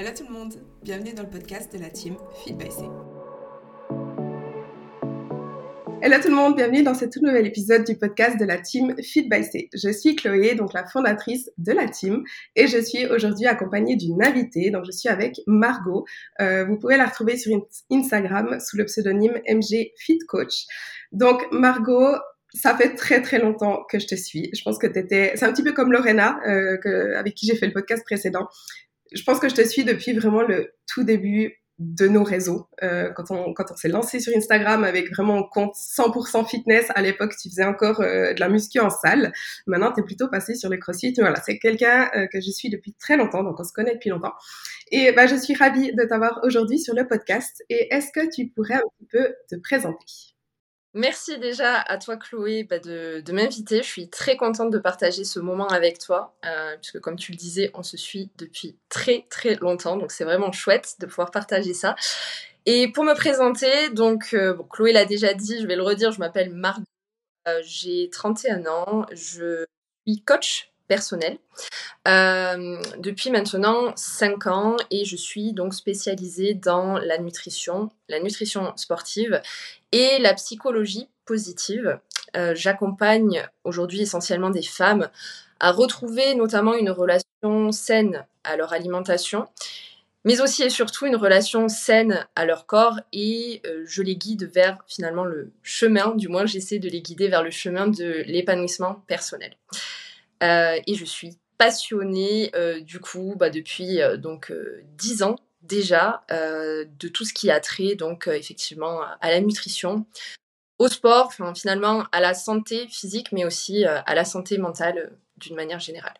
Hello tout le monde, bienvenue dans le podcast de la team Feed by C. Hello tout le monde, bienvenue dans ce tout nouvel épisode du podcast de la team Feed by C. Je suis Chloé, donc la fondatrice de la team, et je suis aujourd'hui accompagnée d'une invitée, donc je suis avec Margot. Euh, vous pouvez la retrouver sur Instagram sous le pseudonyme MG Feed Coach. Donc Margot, ça fait très très longtemps que je te suis. Je pense que tu étais, c'est un petit peu comme Lorena, euh, avec qui j'ai fait le podcast précédent je pense que je te suis depuis vraiment le tout début de nos réseaux. Euh, quand on, quand on s'est lancé sur Instagram avec vraiment compte 100% fitness, à l'époque, tu faisais encore euh, de la muscu en salle. Maintenant, tu es plutôt passé sur le crossfit. Voilà, c'est quelqu'un euh, que je suis depuis très longtemps, donc on se connaît depuis longtemps. Et bah, je suis ravie de t'avoir aujourd'hui sur le podcast. Et est-ce que tu pourrais un peu te présenter? Merci déjà à toi Chloé bah, de, m'inviter. Je suis très contente de partager ce moment avec toi, euh, puisque comme tu le disais, on se suit depuis très très longtemps, donc c'est vraiment chouette de pouvoir partager ça. Et pour me présenter, donc euh, Chloé l'a déjà dit, je vais le redire, je m'appelle Margot, euh, j'ai 31 ans, je suis coach personnel euh, depuis maintenant 5 ans et je suis donc spécialisée dans la nutrition, la nutrition sportive et la psychologie positive. Euh, j'accompagne aujourd'hui essentiellement des femmes à retrouver notamment une relation saine à leur alimentation, mais aussi et surtout une relation saine à leur corps et euh, je les guide vers finalement le chemin, du moins j'essaie de les guider vers le chemin de l'épanouissement personnel. Euh, et je suis passionnée euh, du coup bah, depuis euh, donc 10 ans déjà de tout ce qui a trait donc effectivement à la nutrition, au sport, finalement à la santé physique, mais aussi à la santé mentale d'une manière générale.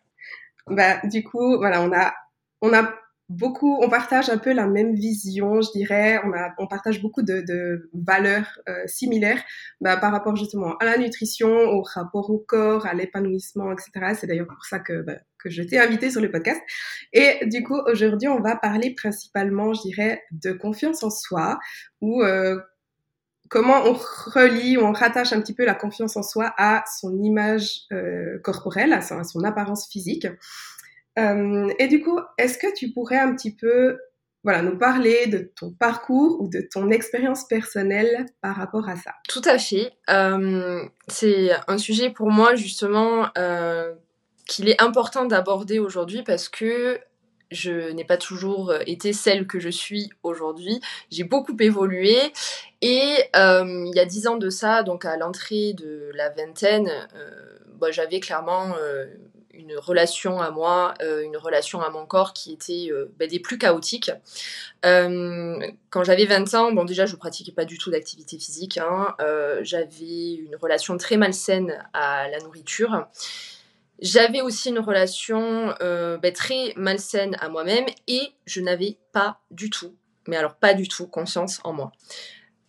Bah, du coup, voilà, on a, on a beaucoup, on partage un peu la même vision, je dirais. On, a, on partage beaucoup de, de valeurs euh, similaires bah, par rapport justement à la nutrition, au rapport au corps, à l'épanouissement, etc. C'est d'ailleurs pour ça que, bah, que je t'ai invité sur le podcast. Et du coup, aujourd'hui, on va parler principalement, je dirais, de confiance en soi ou euh, comment on relie, on rattache un petit peu la confiance en soi à son image euh, corporelle, à son apparence physique. Euh, et du coup, est-ce que tu pourrais un petit peu voilà, nous parler de ton parcours ou de ton expérience personnelle par rapport à ça? Tout à fait. Euh, c'est un sujet pour moi justement euh, qu'il est important d'aborder aujourd'hui parce que je n'ai pas toujours été celle que je suis aujourd'hui. J'ai beaucoup évolué et il y a dix ans de ça, donc à l'entrée de la vingtaine, bah, j'avais clairement une relation à moi, euh, une relation à mon corps qui était euh, bah, des plus chaotiques. Euh, quand j'avais 20 ans, bon déjà je pratiquais pas du tout d'activité physique, hein. j'avais une relation très malsaine à la nourriture. J'avais aussi une relation bah, très malsaine à moi-même et je n'avais pas du tout, mais alors pas du tout, conscience en moi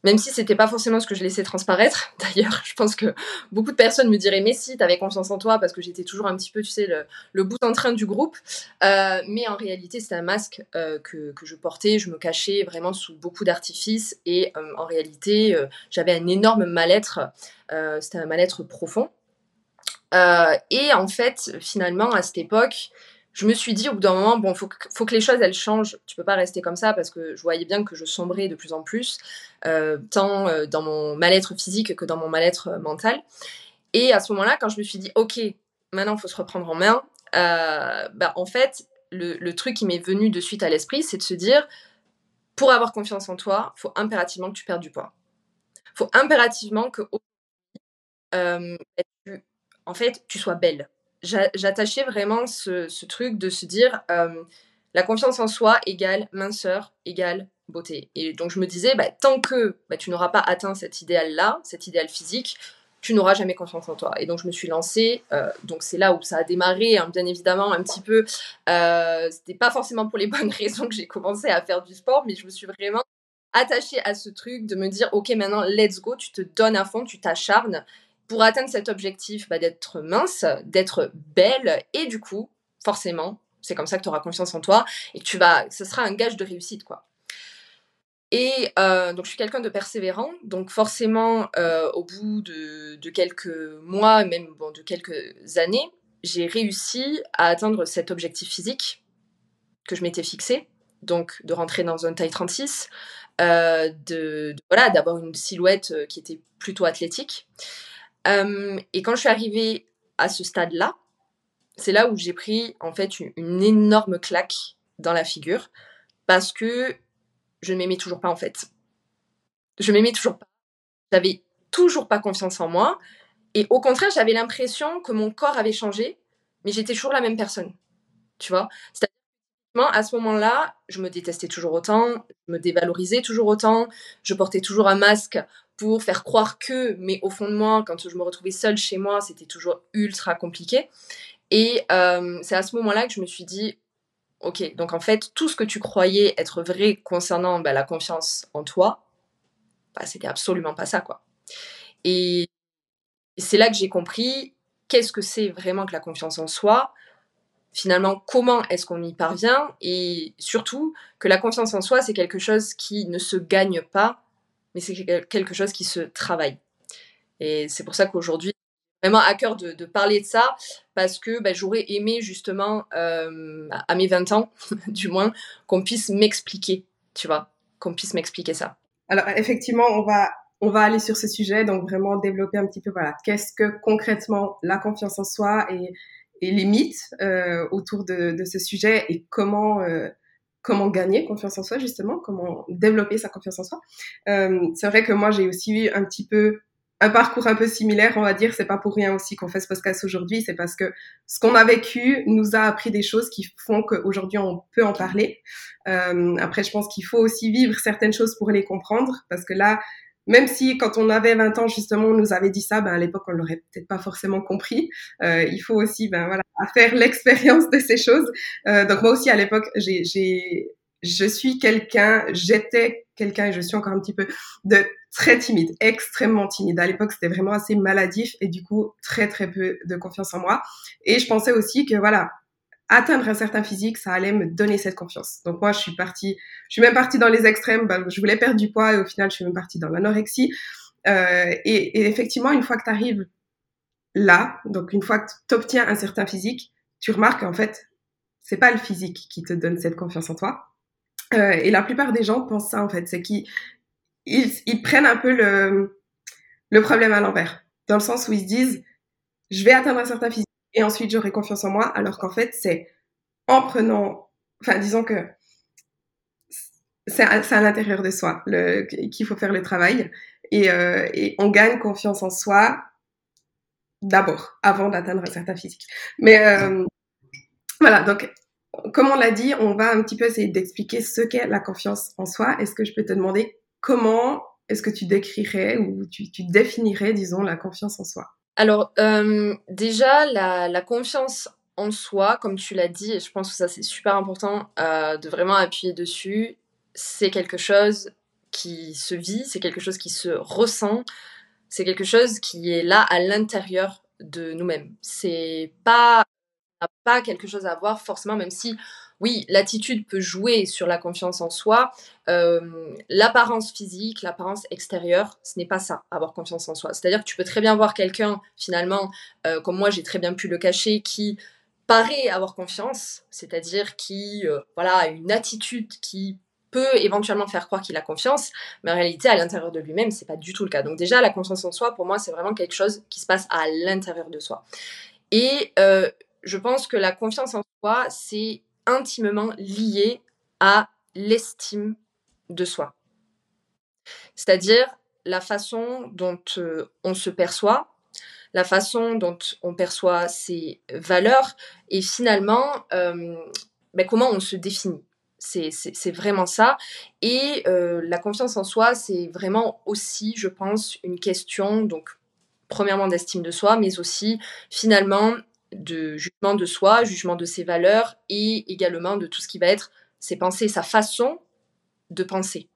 même si c'était pas forcément ce que je laissais transparaître. D'ailleurs, je pense que beaucoup de personnes me diraient mais si, t'avais confiance en toi parce que j'étais toujours un petit peu, tu sais, le, bout en train du groupe. Euh, mais en réalité, c'était un masque euh, que, je portais. Je me cachais vraiment sous beaucoup d'artifices et euh, en réalité, j'avais un énorme mal-être. c'était un mal-être profond. et en fait, finalement, à cette époque, je me suis dit au bout d'un moment, bon, faut que, faut que les choses elles changent. Tu peux pas rester comme ça parce que je voyais bien que je sombrais de plus en plus, euh, tant euh, dans mon mal-être physique que dans mon mal-être euh, mental. Et à ce moment-là, quand je me suis dit, ok, maintenant faut se reprendre en main, bah en fait, le, le truc qui m'est venu de suite à l'esprit, c'est de se dire, pour avoir confiance en toi, faut impérativement que tu perdes du poids. Faut impérativement que en fait, tu sois belle j'attachais vraiment ce, truc de se dire euh, la confiance en soi égale minceur égale beauté. Et donc je me disais, bah, tant que bah, tu n'auras pas atteint cet idéal-là, cet idéal physique, tu n'auras jamais confiance en toi. Et donc je me suis lancée, euh, donc c'est là où ça a démarré, hein, bien évidemment, un petit peu. Euh, C'était pas forcément pour les bonnes raisons que j'ai commencé à faire du sport, mais je me suis vraiment attachée à ce truc de me dire, ok, maintenant, let's go, tu te donnes à fond, tu t'acharnes pour atteindre cet objectif bah, d'être mince, d'être belle, et du coup, forcément, c'est comme ça que tu auras confiance en toi, et tu vas, ce sera un gage de réussite, quoi. Et euh, donc je suis quelqu'un de persévérant, donc forcément euh, au bout de, quelques mois, même bon, de quelques années, j'ai réussi à atteindre cet objectif physique que je m'étais fixé. donc de rentrer dans un taille 36, euh, de, voilà, d'avoir une silhouette qui était plutôt athlétique. Et quand je suis arrivée à ce stade-là, c'est là où j'ai pris en fait une, énorme claque dans la figure parce que je ne m'aimais toujours pas en fait. Je m'aimais toujours pas. J'avais toujours pas confiance en moi et au contraire, j'avais l'impression que mon corps avait changé, mais j'étais toujours la même personne. Tu vois à ce moment-là, je me détestais toujours autant, je me dévalorisais toujours autant, je portais toujours un masque faire croire que, mais au fond de moi, quand je me retrouvais seule chez moi, c'était toujours ultra compliqué. Et euh, c'est à ce moment-là que je me suis dit, ok, donc en fait, tout ce que tu croyais être vrai concernant bah, la confiance en toi, bah, c'était absolument pas ça, quoi. Et c'est là que j'ai compris qu'est-ce que c'est vraiment que la confiance en soi, finalement, comment est-ce qu'on y parvient, et surtout que la confiance en soi, c'est quelque chose qui ne se gagne pas, mais c'est quelque chose qui se travaille. Et c'est pour ça qu'aujourd'hui, vraiment à cœur de, parler de ça parce que bah, j'aurais aimé justement, euh, à mes 20 ans du moins, qu'on puisse m'expliquer, tu vois, qu'on puisse m'expliquer ça. Alors effectivement, on va on va aller sur ce sujet, donc vraiment développer un petit peu, voilà, qu'est-ce que concrètement la confiance en soi et, les mythes euh, autour de, de, ce sujet et comment euh, comment gagner confiance en soi justement, comment développer sa confiance en soi. Euh, c'est vrai que moi j'ai aussi eu un petit peu un parcours un peu similaire, on va dire. C'est pas pour rien aussi qu'on fait ce podcast aujourd'hui. C'est parce que ce qu'on a vécu nous a appris des choses qui font qu'aujourd'hui on peut en parler. Euh, après, je pense qu'il faut aussi vivre certaines choses pour les comprendre, parce que là, même si quand on avait 20 ans justement on nous avait dit ça, ben à l'époque on l'aurait peut-être pas forcément compris. Euh, il faut aussi ben voilà faire l'expérience de ces choses. Euh, donc moi aussi à l'époque j'ai je suis quelqu'un, j'étais quelqu'un et je suis encore un petit peu de très timide, extrêmement timide. À l'époque, c'était vraiment assez maladif et du coup, très très peu de confiance en moi. Et je pensais aussi que voilà, atteindre un certain physique, ça allait me donner cette confiance. Donc moi, je suis partie, je suis même partie dans les extrêmes. Ben, je voulais perdre du poids et au final, je suis même partie dans l'anorexie. Euh, et, effectivement, une fois que tu arrives là, donc une fois que tu obtiens un certain physique, tu remarques qu'en fait, c'est pas le physique qui te donne cette confiance en toi, euh, et la plupart des gens pensent ça en fait, c'est qu'ils ils, prennent un peu le, le problème à l'envers, dans le sens où ils se disent, je vais atteindre un certain physique et ensuite j'aurai confiance en moi, alors qu'en fait c'est en prenant, enfin disons que c'est à, à l'intérieur de soi qu'il faut faire le travail et, euh, et on gagne confiance en soi d'abord, avant d'atteindre un certain physique. Mais euh, voilà, donc comme on l'a dit, on va un petit peu essayer d'expliquer ce qu'est la confiance en soi. Est-ce que je peux te demander comment est-ce que tu décrirais ou tu, définirais, disons, la confiance en soi? Alors, euh, déjà, la, confiance en soi, comme tu l'as dit, et je pense que ça c'est super important euh, de vraiment appuyer dessus, c'est quelque chose qui se vit, c'est quelque chose qui se ressent, c'est quelque chose qui est là à l'intérieur de nous-mêmes. C'est pas pas quelque chose à voir forcément, même si, oui, l'attitude peut jouer sur la confiance en soi. Euh, l'apparence physique, l'apparence extérieure, ce n'est pas ça, avoir confiance en soi. C'est-à-dire que tu peux très bien voir quelqu'un, finalement, euh, comme moi j'ai très bien pu le cacher, qui paraît avoir confiance, c'est-à-dire qui euh, voilà, a une attitude qui peut éventuellement faire croire qu'il a confiance, mais en réalité, à l'intérieur de lui-même, c'est pas du tout le cas. Donc déjà, la confiance en soi, pour moi, c'est vraiment quelque chose qui se passe à l'intérieur de soi. Et je pense que la confiance en soi, c'est intimement lié à l'estime de soi. C'est-à-dire la façon dont euh, on se perçoit, la façon dont on perçoit ses valeurs et finalement euh, ben, comment on se définit. C'est vraiment ça. Et euh, la confiance en soi, c'est vraiment aussi, je pense, une question, donc, premièrement d'estime de soi, mais aussi finalement de jugement de soi, jugement de ses valeurs et également de tout ce qui va être ses pensées, sa façon de penser.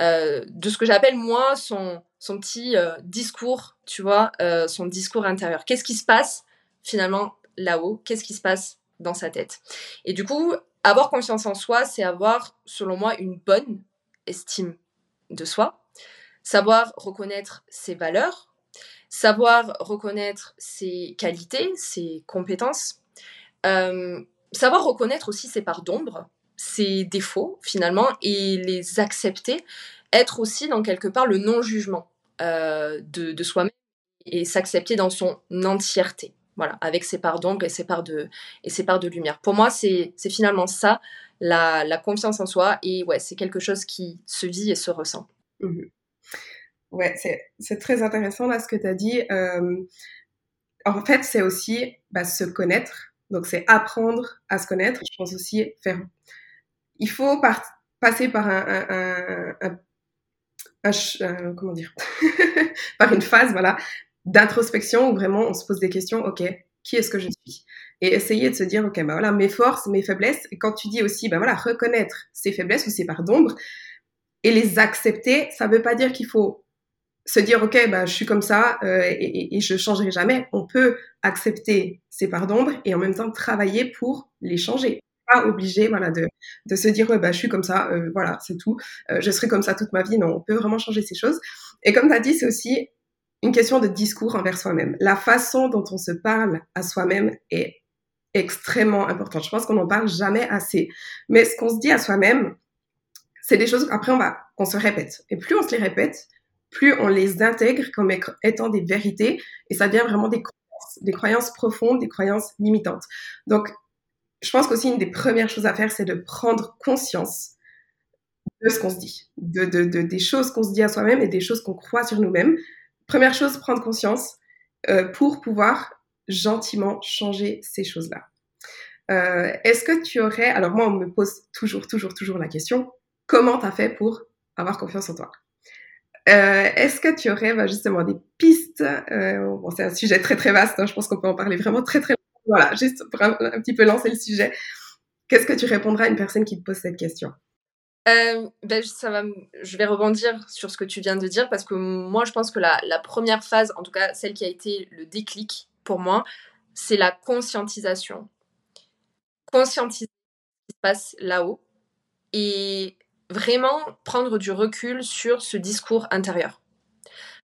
Euh, de ce que j'appelle moi son, son petit euh, discours, tu vois, euh, son discours intérieur. Qu'est-ce qui se passe finalement là-haut? Qu'est-ce qui se passe dans sa tête? Et du coup, avoir confiance en soi, c'est avoir, selon moi, une bonne estime de soi, savoir reconnaître ses valeurs, savoir reconnaître ses qualités, ses compétences, euh, savoir reconnaître aussi ses parts d'ombre, ses défauts finalement et les accepter, être aussi dans quelque part le non-jugement euh, de, soi-même et s'accepter dans son entièreté. Voilà, avec ses parts d'ombre et ses parts de, et ses parts de lumière. Pour moi, c'est finalement ça, la, confiance en soi. Et ouais, c'est quelque chose qui se vit et se ressent. Mmh ouais, c'est très intéressant là ce que tu as dit. Euh, en fait, c'est aussi bah, se connaître. Donc, c'est apprendre à se connaître. Je pense aussi faire. Il faut passer par un, un, comment dire, par une phase, voilà, d'introspection où vraiment on se pose des questions. Ok, qui est-ce que je suis? Et essayer de se dire, ok, bah voilà, mes forces, mes faiblesses. Et quand tu dis aussi, bah voilà, reconnaître ses faiblesses ou ses parts d'ombre et les accepter, ça veut pas dire qu'il faut se dire ok bah je suis comme ça euh, et, et, je changerai jamais. On peut accepter ces parts d'ombre et en même temps travailler pour les changer. Pas obligé voilà de, de se dire bah je suis comme ça euh, voilà c'est tout. Euh, je serai comme ça toute ma vie. Non on peut vraiment changer ces choses. Et comme tu as dit c'est aussi une question de discours envers soi-même. La façon dont on se parle à soi-même est extrêmement importante. Je pense qu'on n'en parle jamais assez. Mais ce qu'on se dit à soi-même c'est des choses qu'après on va on se répète. Et plus on se les répète plus on les intègre comme étant des vérités et ça devient vraiment des croyances, des croyances profondes, des croyances limitantes. Donc, je pense qu'aussi une des premières choses à faire, c'est de prendre conscience de ce qu'on se dit, de des choses qu'on se dit à soi-même et des choses qu'on croit sur nous-mêmes. Première chose, prendre conscience euh, pour pouvoir gentiment changer ces choses-là. Euh, Est-ce que tu aurais, alors moi on me pose toujours, toujours, toujours la question, comment tu as fait pour avoir confiance en toi? Euh, Est-ce que tu aurais bah, justement des pistes euh, bon, C'est un sujet très très vaste, hein, je pense qu'on peut en parler vraiment très très Voilà, juste pour un, petit peu lancer le sujet. Qu'est-ce que tu répondras à une personne qui te pose cette question? Euh, ben, ça va, je vais rebondir sur ce que tu viens de dire parce que moi je pense que la, la première phase, en tout cas celle qui a été le déclic pour moi, c'est la conscientisation. Conscientiser ce qui se passe là-haut et vraiment prendre du recul sur ce discours intérieur.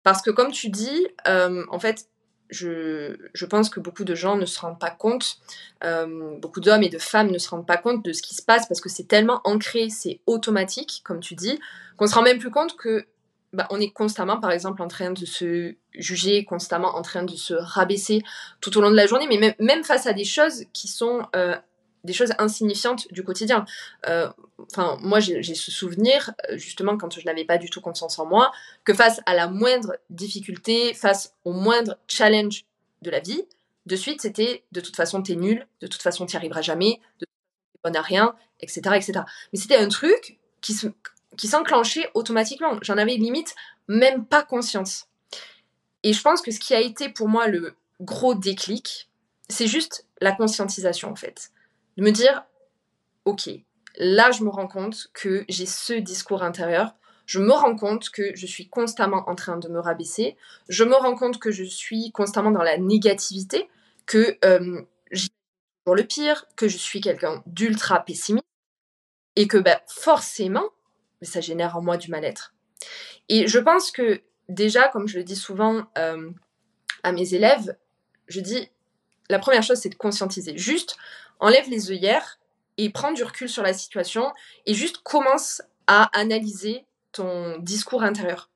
Parce que comme tu dis, euh, en fait, je, je, pense que beaucoup de gens ne se rendent pas compte, euh, beaucoup d'hommes et de femmes ne se rendent pas compte de ce qui se passe parce que c'est tellement ancré, c'est automatique, comme tu dis, qu'on se rend même plus compte que bah, on est constamment, par exemple, en train de se juger, constamment en train de se rabaisser tout au long de la journée, mais même, même face à des choses qui sont euh, des choses insignifiantes du quotidien. Euh, enfin, moi, j'ai ce souvenir, euh, justement, quand je n'avais pas du tout confiance en moi, que face à la moindre difficulté, face au moindre challenge de la vie, de suite, c'était de toute façon, t'es nul, de toute façon, t'y arriveras jamais, de toute façon, t'es à rien, etc., etc. Mais c'était un truc qui qui s'enclenchait automatiquement. J'en avais limite même pas conscience. Et je pense que ce qui a été pour moi le gros déclic, c'est juste la conscientisation en fait de me dire, ok, là je me rends compte que j'ai ce discours intérieur, je me rends compte que je suis constamment en train de me rabaisser, je me rends compte que je suis constamment dans la négativité, que euh, j'ai pour le pire, que je suis quelqu'un d'ultra pessimiste, et que bah, forcément, ça génère en moi du mal-être. Et je pense que déjà, comme je le dis souvent euh, à mes élèves, je dis, la première chose, c'est de conscientiser. Juste, enlève les œillères et prends du recul sur la situation et juste commence à analyser ton discours intérieur.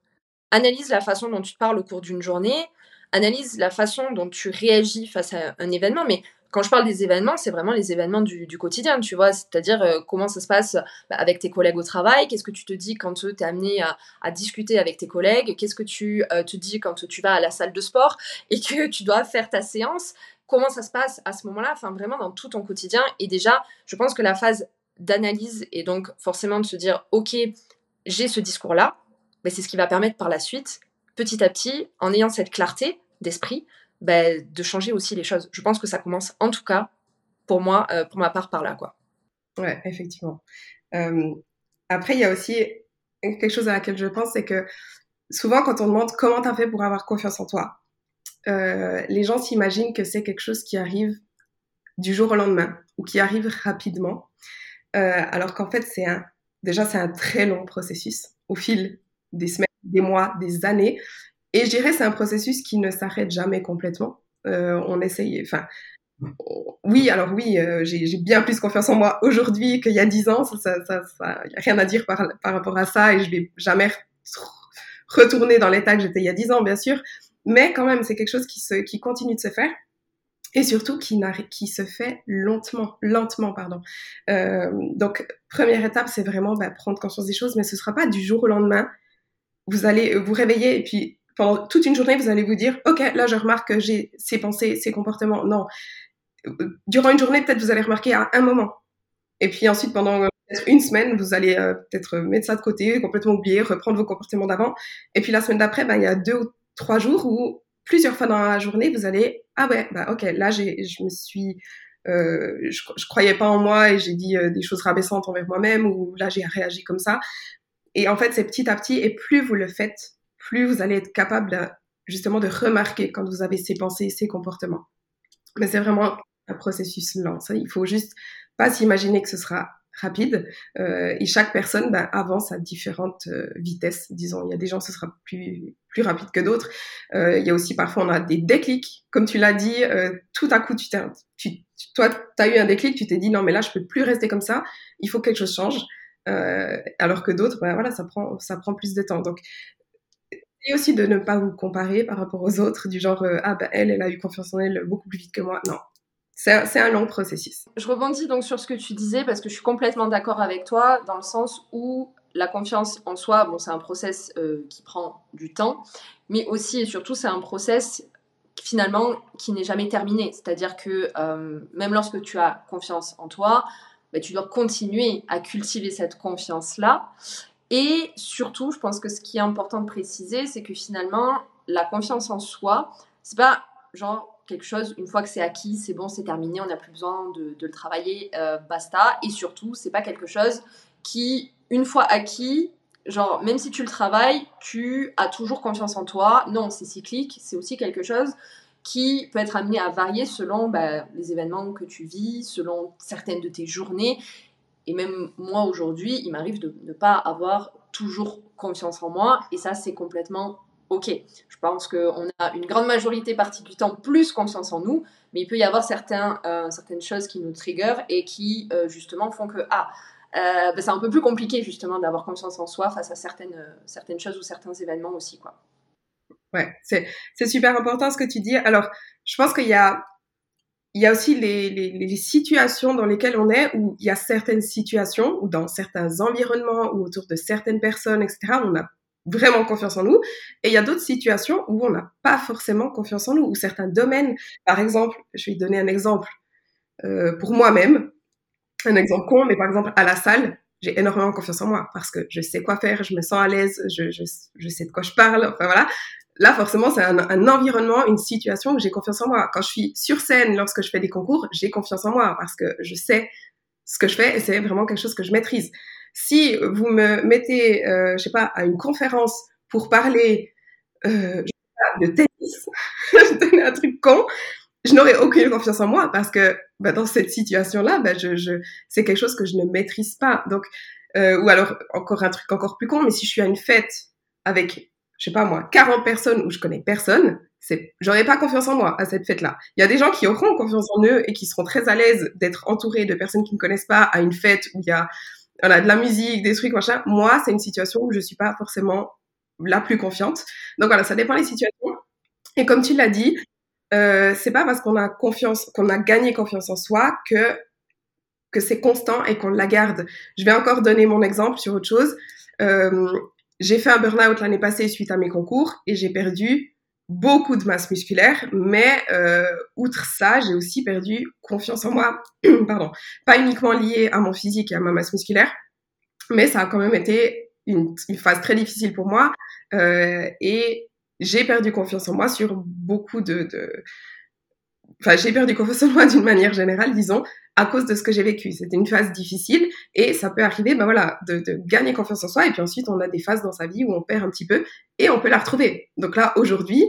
Analyse la façon dont tu parles au cours d'une journée, analyse la façon dont tu réagis face à un événement, mais quand je parle des événements, c'est vraiment les événements du, quotidien, tu vois, c'est-à-dire euh, comment ça se passe bah, avec tes collègues au travail, qu'est-ce que tu te dis quand tu es amené à, discuter avec tes collègues, qu'est-ce que tu euh, te dis quand tu vas à la salle de sport et que tu dois faire ta séance, comment ça se passe à ce moment-là, enfin vraiment dans tout ton quotidien. Et déjà, je pense que la phase d'analyse et donc forcément de se dire, ok, j'ai ce discours-là, mais c'est ce qui va permettre par la suite, petit à petit, en ayant cette clarté d'esprit, ben, de changer aussi les choses. Je pense que ça commence en tout cas pour moi, euh, pour ma part par là, quoi. Ouais, effectivement. Euh, après, il y a aussi quelque chose à laquelle je pense, c'est que souvent quand on demande comment tu as fait pour avoir confiance en toi, euh, les gens s'imaginent que c'est quelque chose qui arrive du jour au lendemain ou qui arrive rapidement, euh, alors qu'en fait, c'est un, déjà, c'est un très long processus au fil des semaines, des mois, des années. Et je dirais, c'est un processus qui ne s'arrête jamais complètement. Euh, on essaye, enfin, oui, alors oui, j'ai bien plus confiance en moi aujourd'hui qu'il y a dix ans. Ça, ça, ça, ça y a rien à dire par, par rapport à ça et je vais jamais retourner dans l'état que j'étais il y a dix ans, bien sûr. Mais quand même, c'est quelque chose qui, se, qui continue de se faire et surtout qui, qui se fait lentement, lentement, pardon. Euh, donc, première étape, c'est vraiment bah, prendre conscience des choses, mais ce sera pas du jour au lendemain. Vous allez vous réveiller et puis pendant toute une journée, vous allez vous dire, OK, là, je remarque que j'ai ces pensées, ces comportements. Non. Durant une journée, peut-être vous allez remarquer à un moment. Et puis ensuite, pendant une semaine, vous allez euh, peut-être mettre ça de côté, complètement oublier, reprendre vos comportements d'avant. Et puis la semaine d'après, ben, il y a deux ou trois jours où plusieurs fois dans la journée, vous allez, ah ouais, bah ok, là, je me suis, euh, je, je, croyais pas en moi et j'ai dit euh, des choses rabaissantes envers moi-même ou là, j'ai réagi comme ça. Et en fait, c'est petit à petit et plus vous le faites, plus vous allez être capable justement de remarquer quand vous avez ces pensées, ces comportements. Mais c'est vraiment un processus lent. Ça, il faut juste pas s'imaginer que ce sera rapide euh, et chaque personne ben, avance à différentes euh, vitesses. Disons il y a des gens ce sera plus plus rapide que d'autres. Euh, il y a aussi parfois on a des déclics. Comme tu l'as dit euh, tout à coup tu t'es tu, toi tu as eu un déclic tu t'es dit non mais là je peux plus rester comme ça. Il faut que quelque chose change. Alors que d'autres ben voilà ça prend ça prend plus de temps. Donc et aussi de ne pas vous comparer par rapport aux autres, du genre, euh, ah ben elle, elle a eu confiance en elle beaucoup plus vite que moi. Non, c'est un long processus. Je rebondis donc sur ce que tu disais parce que je suis complètement d'accord avec toi dans le sens où la confiance en soi, bon, c'est un process euh, qui prend du temps, mais aussi et surtout, c'est un process finalement qui n'est jamais terminé. C'est-à-dire que euh, même lorsque tu as confiance en toi, bah, tu dois continuer à cultiver cette confiance-là. Et surtout, je pense que ce qui est important de préciser, c'est que finalement, la confiance en soi, c'est pas genre quelque chose, une fois que c'est acquis, c'est bon, c'est terminé, on n'a plus besoin de, le travailler, euh, basta. Et surtout, c'est pas quelque chose qui, une fois acquis, genre, même si tu le travailles, tu as toujours confiance en toi. Non, c'est cyclique, c'est aussi quelque chose qui peut être amené à varier selon bah, les événements que tu vis, selon certaines de tes journées. Et même moi aujourd'hui, il m'arrive de ne pas avoir toujours confiance en moi. Et ça, c'est complètement OK. Je pense qu'on a une grande majorité partie du temps plus confiance en nous, mais il peut y avoir euh, certaines choses qui nous trigger et qui euh, justement font que ah, euh, ben, c'est un peu plus compliqué justement d'avoir confiance en soi face à certaines, choses ou certains événements aussi. quoi. Ouais, c'est super important ce que tu dis. Alors, je pense qu'il y a aussi les, les, situations dans lesquelles on est, où il y a certaines situations, ou dans certains environnements, ou autour de certaines personnes, etc., on a vraiment confiance en nous. Et il y a d'autres situations où on n'a pas forcément confiance en nous, ou certains domaines. Par exemple, je vais donner un exemple euh, pour moi-même, un exemple con, mais par exemple, à la salle, j'ai énormément confiance en moi parce que je sais quoi faire, je me sens à l'aise, je, je, je sais de quoi je parle, enfin voilà. Là, forcément, c'est un, un, environnement, une situation où j'ai confiance en moi. Quand je suis sur scène, lorsque je fais des concours, j'ai confiance en moi parce que je sais ce que je fais et c'est vraiment quelque chose que je maîtrise. Si vous me mettez, euh, je sais pas, à une conférence pour parler euh, de tennis, je donne un truc con, je n'aurais aucune confiance en moi parce que bah, dans cette situation-là, bah, je, je, c'est quelque chose que je ne maîtrise pas. Donc, euh, ou alors encore un truc encore plus con, mais si je suis à une fête avec je sais pas moi, 40 personnes où je connais personne, c'est, j'aurais pas confiance en moi à cette fête-là. Il y a des gens qui auront confiance en eux et qui seront très à l'aise d'être entourés de personnes qui ne connaissent pas à une fête où il y a, voilà, de la musique, des trucs, machin. Moi, c'est une situation où je suis pas forcément la plus confiante. Donc voilà, ça dépend des situations. Et comme tu l'as dit, euh, c'est pas parce qu'on a confiance, qu'on a gagné confiance en soi que que c'est constant et qu'on la garde. Je vais encore donner mon exemple sur autre chose. Euh, j'ai fait un burn-out l'année passée suite à mes concours et j'ai perdu beaucoup de masse musculaire, mais euh, outre ça, j'ai aussi perdu confiance en moi. Pardon, pas uniquement lié à mon physique et à ma masse musculaire, mais ça a quand même été une, une phase très difficile pour moi euh, et j'ai perdu confiance en moi sur beaucoup de, de... enfin j'ai perdu confiance en moi d'une manière générale, disons, à cause de ce que j'ai vécu. C'était une phase difficile et ça peut arriver, ben voilà, de, de, gagner confiance en soi et puis ensuite on a des phases dans sa vie où on perd un petit peu et on peut la retrouver. Donc là, aujourd'hui,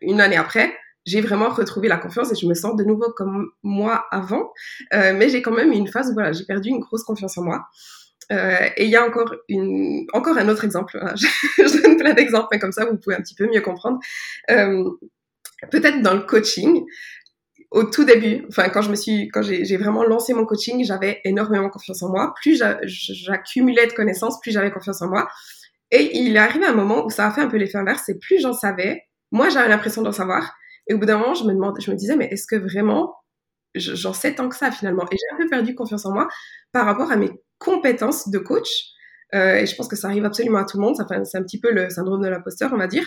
une année après, j'ai vraiment retrouvé la confiance et je me sens de nouveau comme moi avant, euh, mais j'ai quand même une phase où voilà, j'ai perdu une grosse confiance en moi. Euh, et il y a encore une, encore un autre exemple. je donne plein d'exemples, mais comme ça vous pouvez un petit peu mieux comprendre. Euh, Peut-être dans le coaching, au tout début, enfin quand je me suis, quand j'ai vraiment lancé mon coaching, j'avais énormément confiance en moi. Plus j'accumulais de connaissances, plus j'avais confiance en moi. Et il est arrivé un moment où ça a fait un peu l'effet inverse. C'est plus j'en savais, moi j'avais l'impression d'en savoir. Et au bout d'un moment, je me demandais, je me disais, mais est-ce que vraiment j'en sais tant que ça finalement? Et j'ai un peu perdu confiance en moi par rapport à mes compétences de coach. Euh, et je pense que ça arrive absolument à tout le monde. C'est un petit peu le syndrome de l'imposteur, on va dire.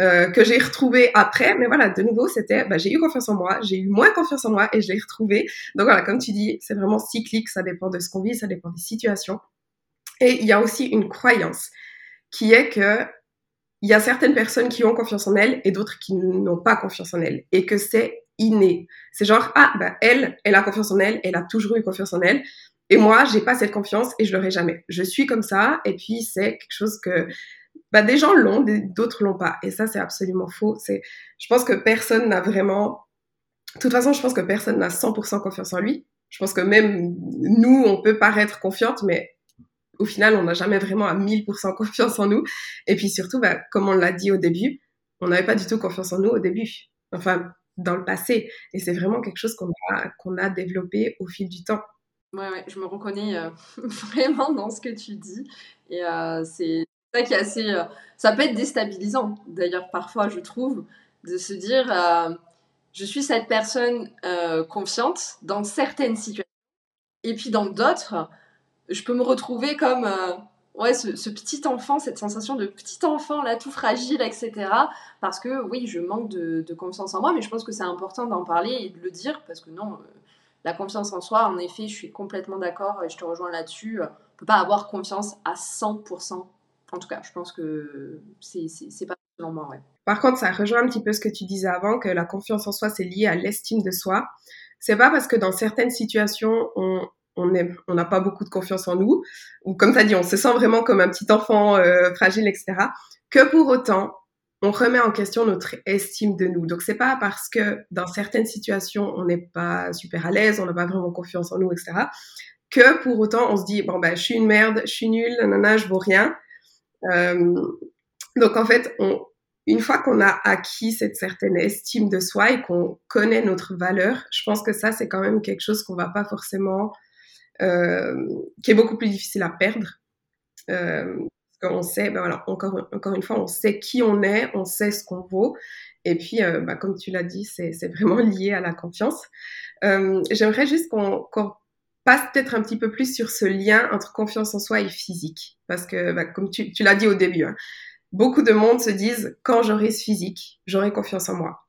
Euh, que j'ai retrouvé après. Mais voilà, de nouveau, c'était, bah, j'ai eu confiance en moi, j'ai eu moins confiance en moi et je l'ai retrouvé. Donc voilà, comme tu dis, c'est vraiment cyclique, ça dépend de ce qu'on vit, ça dépend des situations. Et il y a aussi une croyance qui est que il y a certaines personnes qui ont confiance en elles et d'autres qui n'ont pas confiance en elles et que c'est inné. C'est genre, ah, bah, elle, elle a confiance en elle, elle a toujours eu confiance en elle. Et moi, j'ai pas cette confiance et je l'aurai jamais. Je suis comme ça et puis c'est quelque chose que bah, des gens l'ont, d'autres l'ont pas. Et ça, c'est absolument faux. C'est, je pense que personne n'a vraiment, de toute façon, je pense que personne n'a 100% confiance en lui. Je pense que même nous, on peut paraître confiante, mais au final, on n'a jamais vraiment à 1000% confiance en nous. Et puis surtout, bah, comme on l'a dit au début, on n'avait pas du tout confiance en nous au début. Enfin, dans le passé. Et c'est vraiment quelque chose qu'on a, développé au fil du temps. Ouais, je me reconnais euh, vraiment dans ce que tu dis. Et euh, c'est ça qui est assez. Euh, ça peut être déstabilisant, d'ailleurs, parfois, je trouve, de se dire je suis cette personne confiante dans certaines situations, et puis dans d'autres, je peux me retrouver comme. ouais, ce, petit enfant, cette sensation de petit enfant là, tout fragile, etc. Parce que oui, je manque de, confiance en moi, mais je pense que c'est important d'en parler et de le dire parce que non, la confiance en soi, en effet, je suis complètement d'accord et je te rejoins là-dessus. On peut pas avoir confiance à 100% en tout cas, je pense que c'est pas selon ouais. Par contre, ça rejoint un petit peu ce que tu disais avant, que la confiance en soi, c'est lié à l'estime de soi. C'est pas parce que dans certaines situations, on, on n'a pas beaucoup de confiance en nous, ou comme tu as dit, on se sent vraiment comme un petit enfant euh, fragile, etc., que pour autant, on remet en question notre estime de nous. Donc c'est pas parce que dans certaines situations, on n'est pas super à l'aise, on n'a pas vraiment confiance en nous, etc., que pour autant, on se dit, bon, ben, je suis une merde, je suis nulle, nanana, je vaux rien. Euh, donc en fait, on, une fois qu'on a acquis cette certaine estime de soi et qu'on connaît notre valeur, je pense que ça c'est quand même quelque chose qu'on va pas forcément, qui est beaucoup plus difficile à perdre. Euh, on sait, ben voilà, encore, encore une fois, on sait qui on est, on sait ce qu'on vaut. Et puis, euh, ben, comme tu l'as dit, c'est vraiment lié à la confiance. Euh, J'aimerais juste qu'on passe peut-être un petit peu plus sur ce lien entre confiance en soi et physique. Parce que, bah, comme tu, tu l'as dit au début, hein, beaucoup de monde se disent, quand j'aurai ce physique, j'aurai confiance en moi.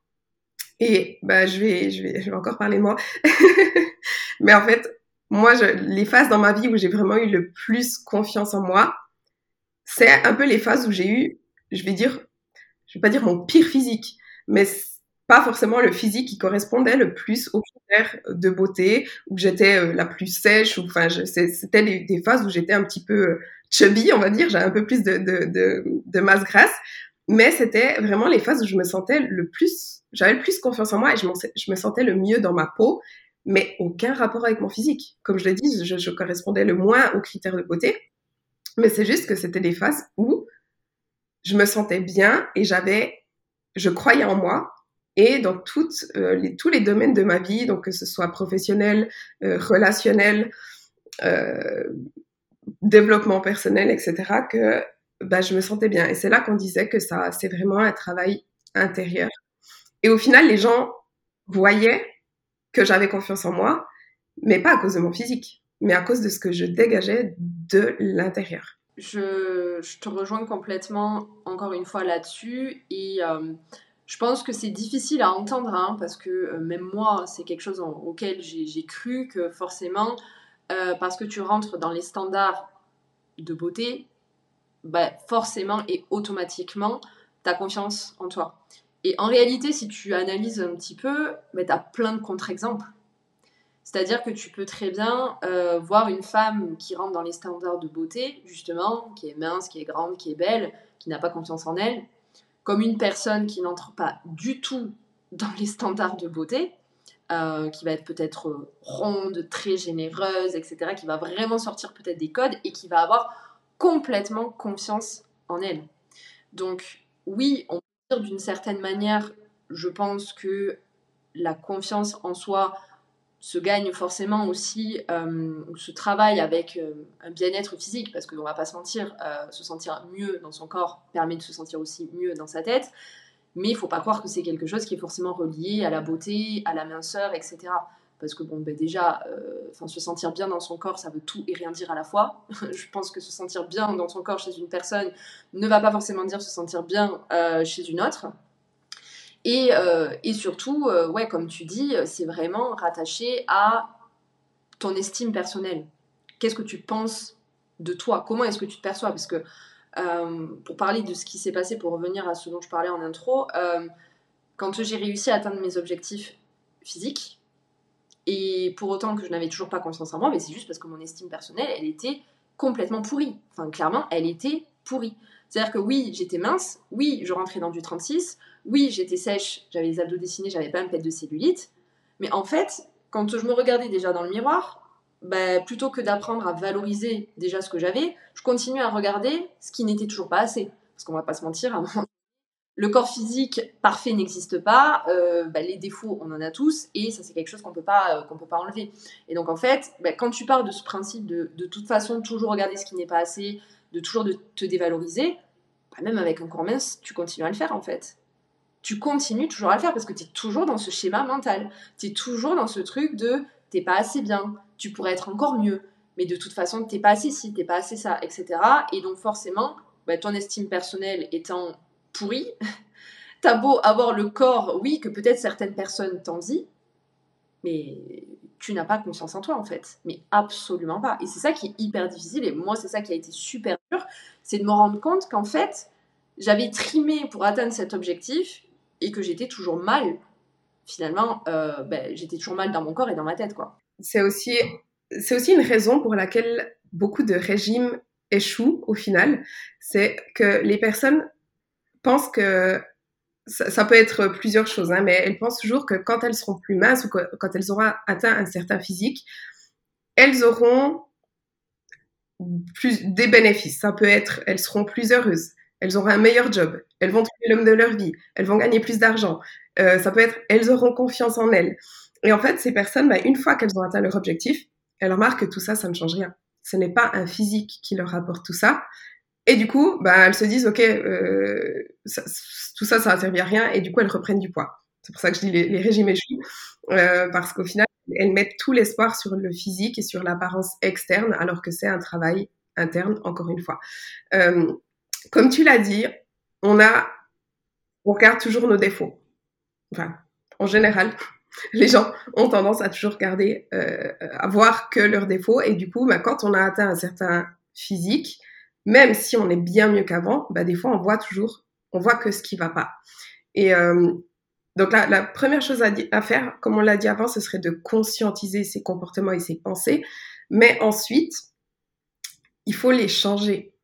Et bah, je, vais, je, vais, je vais encore parler de moi. Mais en fait, moi, je, les phases dans ma vie où j'ai vraiment eu le plus confiance en moi, c'est un peu les phases où j'ai eu, je vais dire, je vais pas dire mon pire physique, mais pas forcément le physique qui correspondait le plus aux critères de beauté, où j'étais euh, la plus sèche, ou enfin, c'était des, phases où j'étais un petit peu euh, chubby, on va dire, j'avais un peu plus de, masse grasse, mais c'était vraiment les phases où je me sentais le plus, j'avais le plus confiance en moi et je me sentais le mieux dans ma peau, mais aucun rapport avec mon physique. Comme je l'ai dit, je, je correspondais le moins aux critères de beauté, mais c'est juste que c'était des phases où je me sentais bien et j'avais, je croyais en moi, et dans toutes, euh, les, tous les domaines de ma vie, donc que ce soit professionnel, euh, relationnel, euh, développement personnel, etc., que bah, je me sentais bien. Et c'est là qu'on disait que ça, c'est vraiment un travail intérieur. Et au final, les gens voyaient que j'avais confiance en moi, mais pas à cause de mon physique, mais à cause de ce que je dégageais de l'intérieur. Je, te rejoins complètement, encore une fois, là-dessus. Et je pense que c'est difficile à entendre, hein, parce que euh, même moi, c'est quelque chose auquel j'ai cru que forcément, euh, parce que tu rentres dans les standards de beauté, bah, forcément et automatiquement, tu as confiance en toi. Et en réalité, si tu analyses un petit peu, tu as plein de contre-exemples. C'est-à-dire que tu peux très bien euh, voir une femme qui rentre dans les standards de beauté, justement, qui est mince, qui est grande, qui est belle, qui n'a pas confiance en elle, comme une personne qui n'entre pas du tout dans les standards de beauté, euh, qui va être peut-être ronde, très généreuse, etc., qui va vraiment sortir peut-être des codes et qui va avoir complètement confiance en elle. Donc oui, on d'une certaine manière, je pense que la confiance en soi se gagne forcément aussi, euh, se travaille avec euh, un bien-être physique, parce qu'on va pas se mentir, euh, se sentir mieux dans son corps permet de se sentir aussi mieux dans sa tête, mais il faut pas croire que c'est quelque chose qui est forcément relié à la beauté, à la minceur, etc. Parce que bon, ben déjà, enfin se sentir bien dans son corps, ça veut tout et rien dire à la fois. Je pense que se sentir bien dans son corps chez une personne ne va pas forcément dire se sentir bien chez une autre. Et, euh, surtout, euh, ouais, comme tu dis, c'est vraiment rattaché à ton estime personnelle. Qu'est-ce que tu penses de toi? Comment est-ce que tu te perçois? Parce que euh, pour parler de ce qui s'est passé, pour revenir à ce dont je parlais en intro, quand j'ai réussi à atteindre mes objectifs physiques, et pour autant que je n'avais toujours pas confiance en moi, mais c'est juste parce que mon estime personnelle, elle était complètement pourrie. Enfin, clairement, elle était pourrie. C'est-à-dire que oui, j'étais mince, oui, je rentrais dans du 36, oui, j'étais sèche, j'avais les abdos dessinés, j'avais pas un pet de cellulite. Mais en fait, quand je me regardais déjà dans le miroir, bah, plutôt que d'apprendre à valoriser déjà ce que j'avais, je continuais à regarder ce qui n'était toujours pas assez. Parce qu'on va pas se mentir, le corps physique parfait n'existe pas, euh, bah, les défauts on en a tous et ça c'est quelque chose qu'on peut euh, peut pas enlever. Et donc en fait, bah, quand tu pars de ce principe de de toute façon toujours regarder ce qui n'est pas assez, de toujours de te dévaloriser, même avec un corps mince, tu continues à le faire en fait tu continues toujours à le faire parce que tu es toujours dans ce schéma mental. Tu es toujours dans ce truc de t'es pas assez bien, tu pourrais être encore mieux, mais de toute façon, t'es pas assez ci, t'es pas assez ça, etc. Et donc, forcément, bah, ton estime personnelle étant pourrie, t'as beau avoir le corps, oui, que peut-être certaines personnes t'envient, mais tu n'as pas conscience en toi en fait, mais absolument pas. Et c'est ça qui est hyper difficile, et moi c'est ça qui a été super dur, c'est de me rendre compte qu'en fait, j'avais trimé pour atteindre cet objectif, et que j'étais toujours mal, finalement, euh, ben, j'étais toujours mal dans mon corps et dans ma tête, quoi. C'est aussi, c'est aussi une raison pour laquelle beaucoup de régimes échouent au final, c'est que les personnes pensent que ça, peut être plusieurs choses, hein, mais elles pensent toujours que quand elles seront plus minces ou quand elles auront atteint un certain physique, elles auront plus des bénéfices. Ça peut être, elles seront plus heureuses, elles auront un meilleur job, elles vont trouver l'homme de leur vie, elles vont gagner plus d'argent. Euh, ça peut être, elles auront confiance en elles. Et en fait, ces personnes, bah, une fois qu'elles ont atteint leur objectif, elles remarquent que tout ça, ça ne change rien. Ce n'est pas un physique qui leur apporte tout ça. Et du coup, bah, elles se disent, OK, euh, tout ça, ça ne servi à rien. Et du coup, elles reprennent du poids. C'est pour ça que je dis les, régimes échouent. Euh, parce qu'au final, elles mettent tout l'espoir sur le physique et sur l'apparence externe, alors que c'est un travail interne, encore une fois. Euh, comme tu l'as dit, on a, on regarde toujours nos défauts. Enfin, en général, les gens ont tendance à toujours regarder, euh, à voir que leurs défauts. Et du coup, bah, quand on a atteint un certain physique, même si on est bien mieux qu'avant, bah, des fois, on voit toujours, on voit que ce qui va pas. Et euh, donc, la, la, première chose à, faire, comme on l'a dit avant, ce serait de conscientiser ses comportements et ses pensées. Mais ensuite, il faut les changer.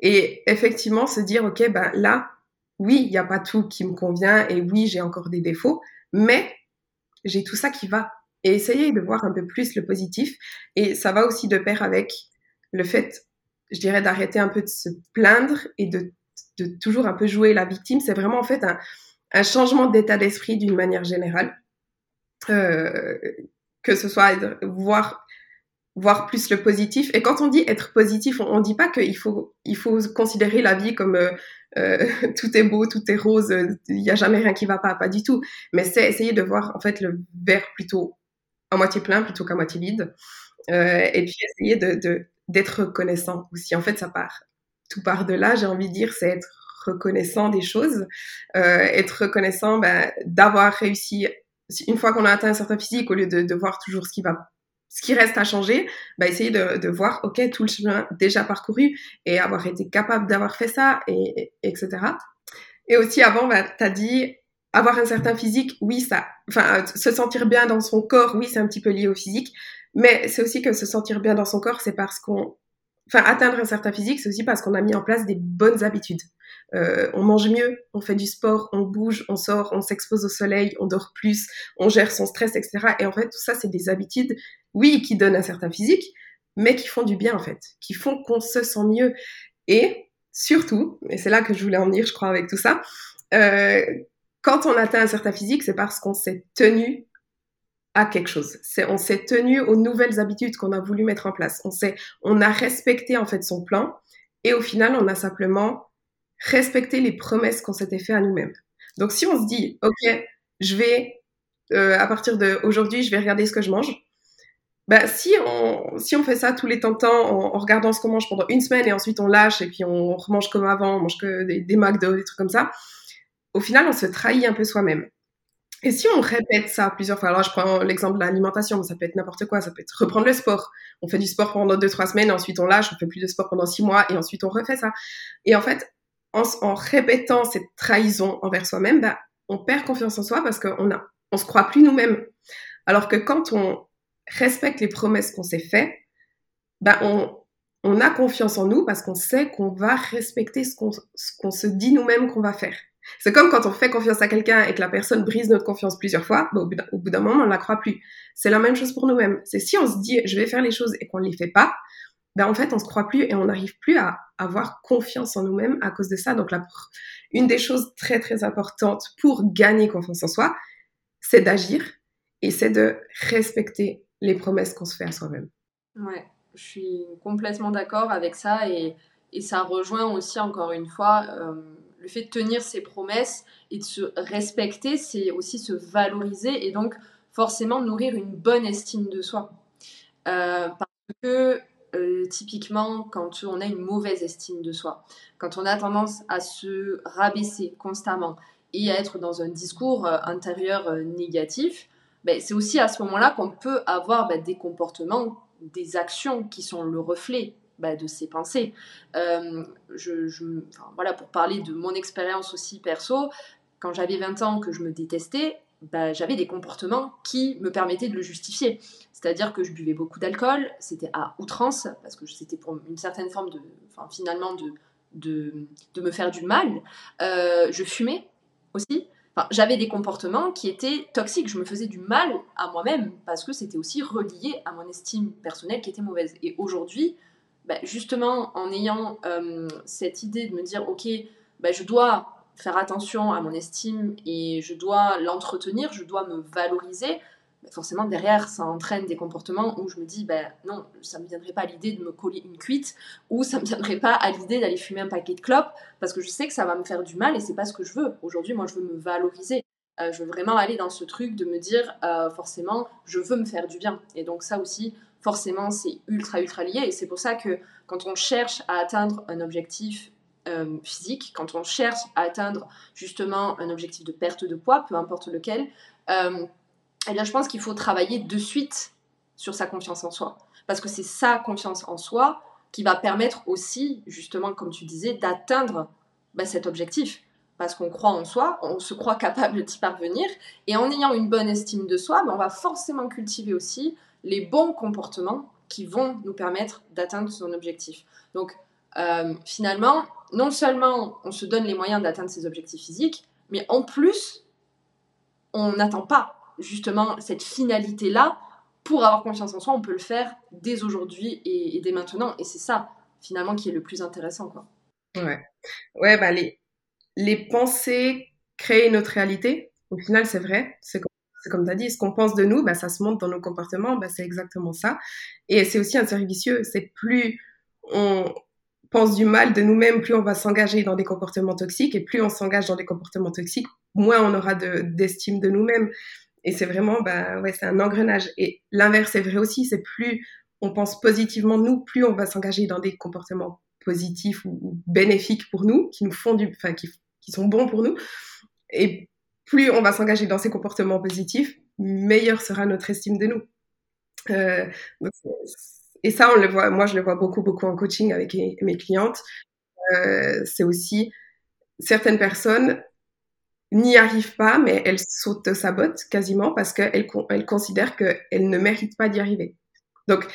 Et effectivement, se dire, OK, ben là, oui, il n'y a pas tout qui me convient et oui, j'ai encore des défauts, mais j'ai tout ça qui va. Et essayer de voir un peu plus le positif. Et ça va aussi de pair avec le fait, je dirais, d'arrêter un peu de se plaindre et de, de toujours un peu jouer la victime. C'est vraiment en fait un, un changement d'état d'esprit d'une manière générale. Euh, que ce soit voir voir plus le positif. Et quand on dit être positif, on, ne dit pas qu'il faut, il faut considérer la vie comme euh, euh tout est beau, tout est rose, il n'y a jamais rien qui va pas, pas du tout. Mais c'est essayer de voir en fait le verre plutôt à moitié plein plutôt qu'à moitié vide. Et puis essayer de d'être reconnaissant aussi. En fait, ça part, tout part de là. J'ai envie de dire, c'est être reconnaissant des choses, euh, être reconnaissant ben, d'avoir réussi une fois qu'on a atteint un certain physique, au lieu de, de voir toujours ce qui va ce qui reste à changer, bah, essayer de, de, voir, OK, tout le chemin déjà parcouru et avoir été capable d'avoir fait ça, et, etc. Et aussi, avant, bah, tu dit, avoir un certain physique, oui, ça, enfin, se sentir bien dans son corps, oui, c'est un petit peu lié au physique, mais c'est aussi que se sentir bien dans son corps, c'est parce qu'on, enfin, atteindre un certain physique, c'est aussi parce qu'on a mis en place des bonnes habitudes. Euh, on mange mieux, on fait du sport, on bouge, on sort, on s'expose au soleil, on dort plus, on gère son stress, etc. Et en fait, tout ça, c'est des habitudes, oui, qui donnent un certain physique, mais qui font du bien, en fait, qui font qu'on se sent mieux. Et surtout, et c'est là que je voulais en venir, je crois, avec tout ça, euh, quand on atteint un certain physique, c'est parce qu'on s'est tenu à quelque chose. C'est, on s'est tenu aux nouvelles habitudes qu'on a voulu mettre en place. On s'est, on a respecté en fait son plan et au final, on a simplement respecté les promesses qu'on s'était fait à nous-mêmes. Donc si on se dit, ok, je vais euh, à partir d'aujourd'hui, je vais regarder ce que je mange. Bah, si on, fait ça tous les temps temps en, regardant ce qu'on mange pendant une semaine et ensuite on lâche et puis on remange comme avant, on mange que des, des McDo, des trucs comme ça, au final, on se trahit un peu soi-même. Et si on répète ça plusieurs fois, alors je prends l'exemple de l'alimentation, ça peut être n'importe quoi, ça peut être reprendre le sport. On fait du sport pendant deux, trois semaines, ensuite on lâche, on fait plus de sport pendant six mois, et ensuite on refait ça. Et en fait, en, répétant cette trahison envers soi-même, bah, on perd confiance en soi parce qu'on a, on se croit plus nous-mêmes. Alors que quand on respecte les promesses qu'on s'est faites, bah, on, on a confiance en nous parce qu'on sait qu'on va respecter ce qu'on se dit nous-mêmes qu'on va faire. C'est comme quand on fait confiance à quelqu'un et que la personne brise notre confiance plusieurs fois, bah, au bout d'un moment, on ne la croit plus. C'est la même chose pour nous-mêmes. C'est si on se dit, je vais faire les choses et qu'on ne les fait pas, ben en fait, on se croit plus et on n'arrive plus à avoir confiance en nous-mêmes à cause de ça. Donc, la, une des choses très, très importantes pour gagner confiance en soi, c'est d'agir et c'est de respecter les promesses qu'on se fait à soi-même. Ouais, je suis complètement d'accord avec ça et, et, ça rejoint aussi, encore une fois, euh, le fait de tenir ses promesses et de se respecter, c'est aussi se valoriser et donc forcément nourrir une bonne estime de soi. Euh, parce que euh, typiquement, quand on a une mauvaise estime de soi, quand on a tendance à se rabaisser constamment et à être dans un discours euh, intérieur négatif, ben, c'est aussi à ce moment-là qu'on peut avoir ben, des comportements, des actions qui sont le reflet bah, de ses pensées. Euh, voilà, pour parler de mon expérience aussi perso, quand j'avais 20 ans que je me détestais, bah, j'avais des comportements qui me permettaient de le justifier. C'est-à-dire que je buvais beaucoup d'alcool, c'était à outrance, parce que c'était pour une certaine forme de, finalement, de, me faire du mal. Euh, je fumais aussi. J'avais des comportements qui étaient toxiques. Je me faisais du mal à moi-même parce que c'était aussi relié à mon estime personnelle qui était mauvaise. Et aujourd'hui, bah, justement en ayant euh, cette idée de me dire, ok, bah, je dois faire attention à mon estime et je dois l'entretenir, je dois me valoriser, bah, forcément derrière ça entraîne des comportements où je me dis, ben non, ça ne me viendrait pas à l'idée de me coller une cuite ou ça ne me viendrait pas à l'idée d'aller fumer un paquet de clopes parce que je sais que ça va me faire du mal et c'est pas ce que je veux. Aujourd'hui, moi, je veux me valoriser. Euh, je veux vraiment aller dans ce truc de me dire, euh, forcément, je veux me faire du bien. Et donc ça aussi, forcément, c'est ultra, ultra lié. Et c'est pour ça que quand on cherche à atteindre un objectif euh, physique, quand on cherche à atteindre justement un objectif de perte de poids, peu importe lequel, euh, eh bien, je pense qu'il faut travailler de suite sur sa confiance en soi. Parce que c'est sa confiance en soi qui va permettre aussi, justement, comme tu disais, d'atteindre bah, cet objectif. Parce qu'on croit en soi, on se croit capable d'y parvenir, et en ayant une bonne estime de soi, bah, on va forcément cultiver aussi les bons comportements qui vont nous permettre d'atteindre son objectif. Donc euh, finalement, non seulement on se donne les moyens d'atteindre ses objectifs physiques, mais en plus, on n'attend pas justement cette finalité-là pour avoir confiance en soi. On peut le faire dès aujourd'hui et, dès maintenant. Et c'est ça, finalement, qui est le plus intéressant. Quoi. Ouais, ouais bah les, les pensées créent notre réalité. Au final, c'est vrai. C'est tu as dit, ce qu'on pense de nous, bah, ça se montre dans nos comportements, bah, c'est exactement ça. Et c'est aussi un cercle vicieux, c'est plus on pense du mal de nous-mêmes, plus on va s'engager dans des comportements toxiques, et plus on s'engage dans des comportements toxiques, moins on aura d'estime de, nous-mêmes. Et c'est vraiment, bah, ouais, c'est un engrenage. Et l'inverse est vrai aussi, c'est plus on pense positivement de nous, plus on va s'engager dans des comportements positifs ou, bénéfiques pour nous, qui nous font du, enfin, qui, qui sont bons pour nous. Et plus on va s'engager dans ces comportements positifs, meilleure sera notre estime de nous. Euh, et ça, on le voit, moi je le vois beaucoup, beaucoup en coaching avec mes clientes. Euh, c'est aussi certaines personnes n'y arrivent pas, mais elles s'auto-sabotent quasiment parce qu'elles elles considèrent qu'elles ne méritent pas d'y arriver. Donc,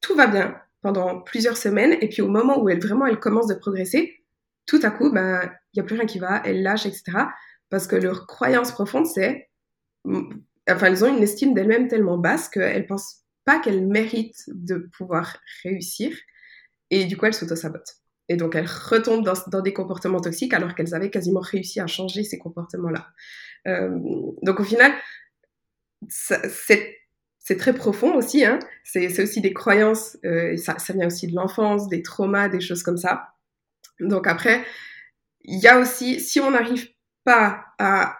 tout va bien pendant plusieurs semaines, et puis au moment où elles vraiment elles commencent de progresser, tout à coup, ben, il n'y a plus rien qui va, elles lâchent, etc parce que leur croyance profonde, c'est, enfin, elles ont une estime d'elles-mêmes tellement basse qu'elles pensent pas qu'elles méritent de pouvoir réussir, et du coup, elles s'auto-sabotent. Et donc, elles retombent dans, des comportements toxiques alors qu'elles avaient quasiment réussi à changer ces comportements-là. donc au final, c'est c'est très profond aussi. Hein. C'est aussi des croyances, euh, ça, ça, vient aussi de l'enfance, des traumas, des choses comme ça. Donc après, il y a aussi, si on n'arrive pas à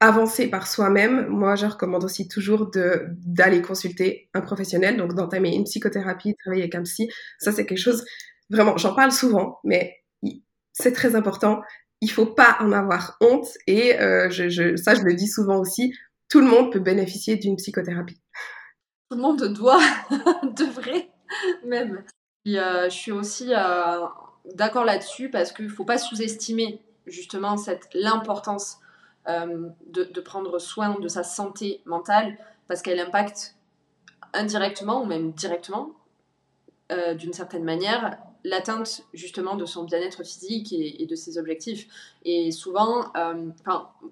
avancer par soi-même, moi je recommande aussi toujours d'aller consulter un professionnel, donc d'entamer une psychothérapie, travailler avec un psy. Ça c'est quelque chose vraiment, j'en parle souvent, mais c'est très important. Il faut pas en avoir honte et euh, je, je, ça je le dis souvent aussi tout le monde peut bénéficier d'une psychothérapie. Tout le monde doit, devrait même. Euh, je suis aussi euh, d'accord là-dessus parce qu'il ne faut pas sous-estimer justement cette, l'importance euh, de, prendre soin de sa santé mentale parce qu'elle impacte indirectement ou même directement, d'une certaine manière, l'atteinte justement de son bien-être physique et, de ses objectifs. Et souvent,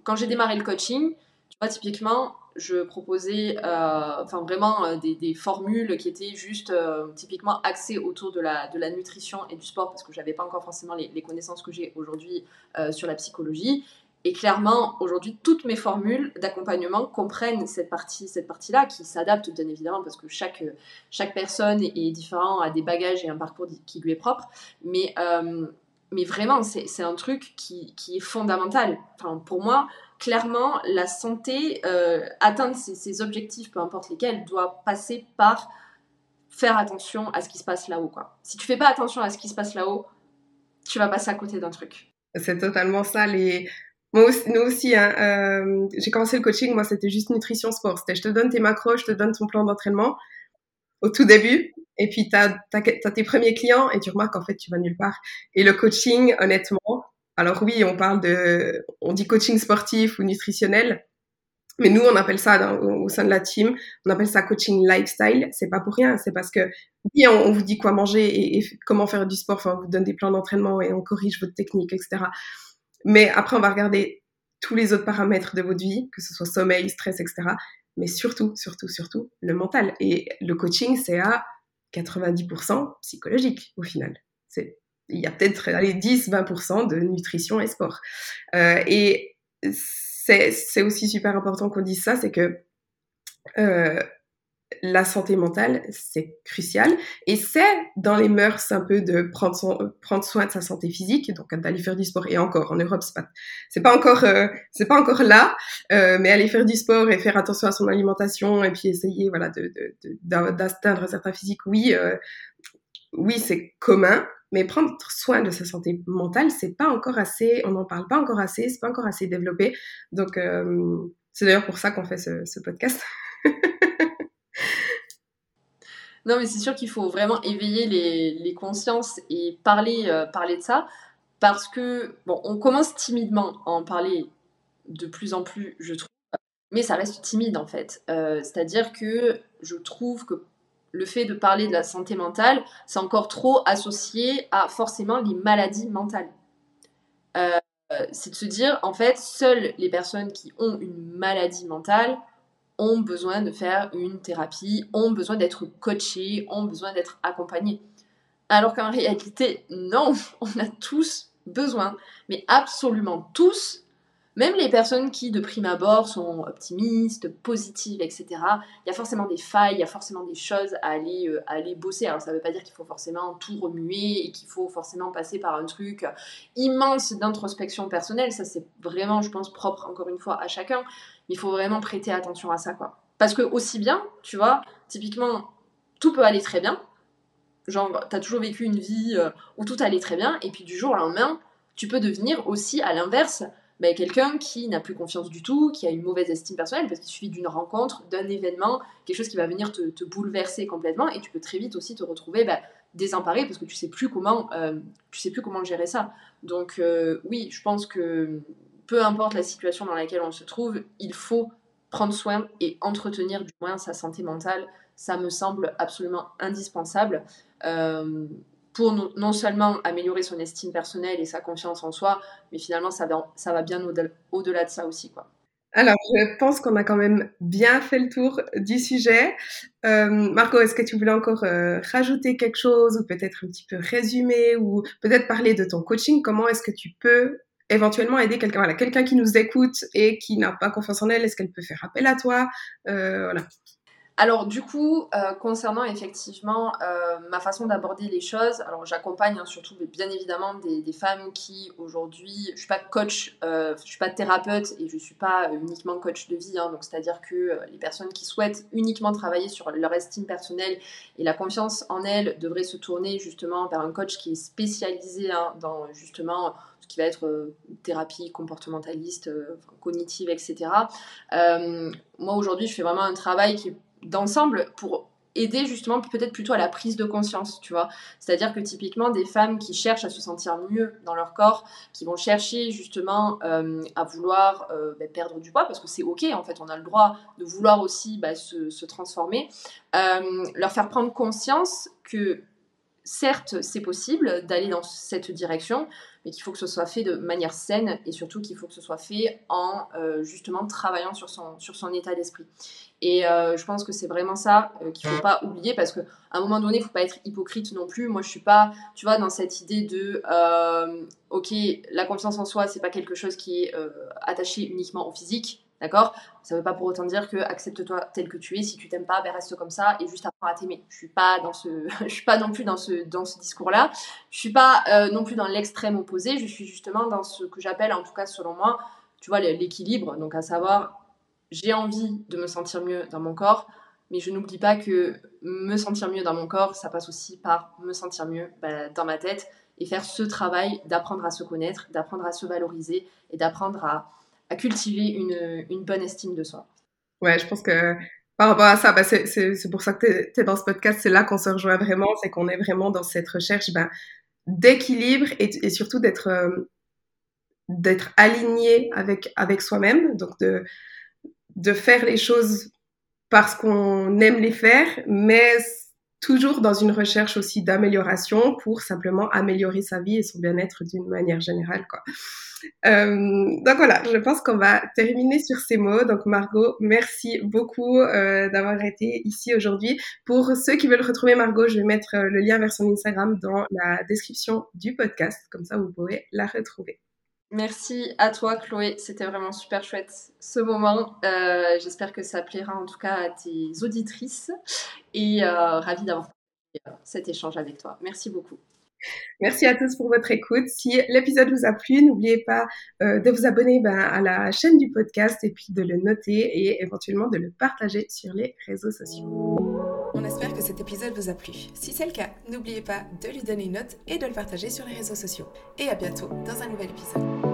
quand j'ai démarré le coaching, typiquement, je proposais euh, vraiment euh, des, formules qui étaient juste euh, typiquement axées autour de la, de la nutrition et du sport parce que j'avais pas encore forcément les, connaissances que j'ai aujourd'hui sur la psychologie. Et clairement, aujourd'hui, toutes mes formules d'accompagnement comprennent cette partie, cette partie-là, qui s'adapte bien évidemment parce que chaque, chaque personne est, est différent, a des bagages et un parcours qui lui est propre. Mais mais vraiment, c'est un truc qui, est fondamental. Enfin, pour moi, clairement, la santé, euh, atteindre ses, objectifs, peu importe lesquels, doit passer par faire attention à ce qui se passe là-haut. Si tu fais pas attention à ce qui se passe là-haut, tu vas passer à côté d'un truc. C'est totalement ça. Moi aussi, nous aussi, hein, euh, j'ai commencé le coaching, moi c'était juste nutrition sport. C'était je te donne tes macros, je te donne ton plan d'entraînement au tout début. Et puis, tu as, tes premiers clients et tu remarques qu'en fait, tu vas nulle part. Et le coaching, honnêtement, alors oui, on parle de, on dit coaching sportif ou nutritionnel, mais nous, on appelle ça au, sein de la team, on appelle ça coaching lifestyle. C'est pas pour rien, c'est parce que oui, on, vous dit quoi manger et, comment faire du sport, enfin, on vous donne des plans d'entraînement et on corrige votre technique, etc. Mais après, on va regarder tous les autres paramètres de votre vie, que ce soit sommeil, stress, etc. Mais surtout, surtout, surtout, le mental. Et le coaching, c'est à 90% psychologique au final. C'est, il y a peut-être 10-20% de nutrition et sport. Euh, et c'est, c'est aussi super important qu'on dise ça, c'est que euh, la santé mentale, c'est crucial. Et c'est dans les mœurs un peu de prendre, son, prendre soin de sa santé physique, donc d'aller faire du sport. Et encore, en Europe, c'est pas, c'est pas encore, euh, c'est pas encore là, euh, mais aller faire du sport et faire attention à son alimentation et puis essayer, voilà, de, d'atteindre un certain physique, oui, euh, oui, c'est commun. Mais prendre soin de sa santé mentale, c'est pas encore assez, on n'en parle pas encore assez, c'est pas encore assez développé. Donc, c'est d'ailleurs pour ça qu'on fait ce, ce podcast. Non, mais c'est sûr qu'il faut vraiment éveiller les, consciences et parler, euh, parler de ça. Parce que, bon, on commence timidement à en parler de plus en plus, je trouve. Mais ça reste timide, en fait. Euh, c'est-à-dire que je trouve que le fait de parler de la santé mentale, c'est encore trop associé à forcément les maladies mentales. Euh, c'est de se dire, en fait, seules les personnes qui ont une maladie mentale ont besoin de faire une thérapie, ont besoin d'être coachés, ont besoin d'être accompagnés. Alors qu'en réalité, non, on a tous besoin, mais absolument tous, même les personnes qui de prime abord sont optimistes, positives, etc., il y a forcément des failles, il y a forcément des choses à aller, euh, aller bosser. Alors ça ne veut pas dire qu'il faut forcément tout remuer et qu'il faut forcément passer par un truc immense d'introspection personnelle. Ça c'est vraiment, je pense, propre encore une fois à chacun il faut vraiment prêter attention à ça, quoi. Parce que aussi bien, tu vois, typiquement, tout peut aller très bien. Genre, t'as toujours vécu une vie euh, où tout allait très bien, et puis du jour au lendemain, tu peux devenir aussi, à l'inverse, ben, quelqu'un qui n'a plus confiance du tout, qui a une mauvaise estime personnelle, parce qu'il suffit d'une rencontre, d'un événement, quelque chose qui va venir te, bouleverser complètement, et tu peux très vite aussi te retrouver ben, désemparé parce que tu sais plus comment, euh, sais plus comment gérer ça. Donc euh, oui, je pense que peu importe la situation dans laquelle on se trouve, il faut prendre soin et entretenir du moins sa santé mentale. Ça me semble absolument indispensable euh, pour non seulement améliorer son estime personnelle et sa confiance en soi, mais finalement ça va, bien au-delà de ça aussi. Quoi. Alors, je pense qu'on a quand même bien fait le tour du sujet. Euh, Marco, est-ce que tu voulais encore euh, rajouter quelque chose ou peut-être un petit peu résumer ou peut-être parler de ton coaching? Comment est-ce que tu peux éventuellement aider quelqu'un, voilà, quelqu'un qui nous écoute et qui n'a pas confiance en elle, est-ce qu'elle peut faire appel à toi? Voilà. Alors du coup, euh, concernant effectivement euh, ma façon d'aborder les choses, alors j'accompagne hein, surtout bien évidemment des, femmes qui aujourd'hui, je suis pas coach, euh, je suis pas thérapeute et je suis pas uniquement coach de vie, hein, donc c'est-à-dire que les personnes qui souhaitent uniquement travailler sur leur estime personnelle et la confiance en elles devraient se tourner justement vers un coach qui est spécialisé hein, dans justement ce qui va être thérapie comportementaliste, cognitive, etc. moi aujourd'hui, je fais vraiment un travail qui est d'ensemble pour aider justement peut-être plutôt à la prise de conscience, tu vois. C'est-à-dire que typiquement des femmes qui cherchent à se sentir mieux dans leur corps, qui vont chercher justement euh, à vouloir euh, bah, perdre du poids, parce que c'est ok, en fait, on a le droit de vouloir aussi bah, se, transformer, euh, leur faire prendre conscience que certes, c'est possible d'aller dans cette direction, mais qu'il faut que ce soit fait de manière saine et surtout qu'il faut que ce soit fait en justement travaillant sur son, sur son état d'esprit. Et euh, je pense que c'est vraiment ça euh, qu'il ne faut pas oublier parce qu'à un moment donné, il ne faut pas être hypocrite non plus. Moi, je suis pas, tu vois, dans cette idée de, euh, ok, la confiance en soi, c'est pas quelque chose qui est attaché uniquement au physique. D'accord? Ça ne veut pas pour autant dire que accepte-toi tel que tu es. Si tu t'aimes pas, ben reste comme ça et juste apprends à t'aimer. Je suis ce, suis pas non plus dans ce dans ce discours-là. Je suis pas non plus dans l'extrême opposé. Je suis justement dans ce que j'appelle, en tout cas selon moi, tu vois, l'équilibre. Donc à savoir j'ai envie de me sentir mieux dans mon corps, mais je n'oublie pas que me sentir mieux dans mon corps, ça passe aussi par me sentir mieux bah, dans ma tête et faire ce travail d'apprendre à se connaître, d'apprendre à se valoriser et d'apprendre à, cultiver une, bonne estime de soi. Ouais, je pense que par rapport à ça, bah, c'est pour ça que tu es, dans ce podcast, c'est là qu'on se rejoint vraiment, c'est qu'on est vraiment dans cette recherche bah, d'équilibre et, surtout d'être euh, d'être aligné avec, avec soi-même, donc de, de faire les choses parce qu'on aime les faire, mais toujours dans une recherche aussi d'amélioration pour simplement améliorer sa vie et son bien-être d'une manière générale. Quoi. Euh, donc voilà, je pense qu'on va terminer sur ces mots. Donc Margot, merci beaucoup euh, d'avoir été ici aujourd'hui. Pour ceux qui veulent retrouver Margot, je vais mettre euh, le lien vers son Instagram dans la description du podcast, comme ça vous pourrez la retrouver. Merci à toi Chloé, c'était vraiment super chouette ce moment. Euh, j'espère que ça plaira en tout cas à tes auditrices et euh, ravie d'avoir euh, cet échange avec toi. Merci beaucoup. Merci à tous pour votre écoute. Si l'épisode vous a plu, n'oubliez pas de vous abonner ben, à la chaîne du podcast et puis de le noter et éventuellement de le partager sur les réseaux sociaux. Cet épisode vous a plu. Si c'est le cas, n'oubliez pas de lui donner une note et de le partager sur les réseaux sociaux. Et à bientôt dans un nouvel épisode.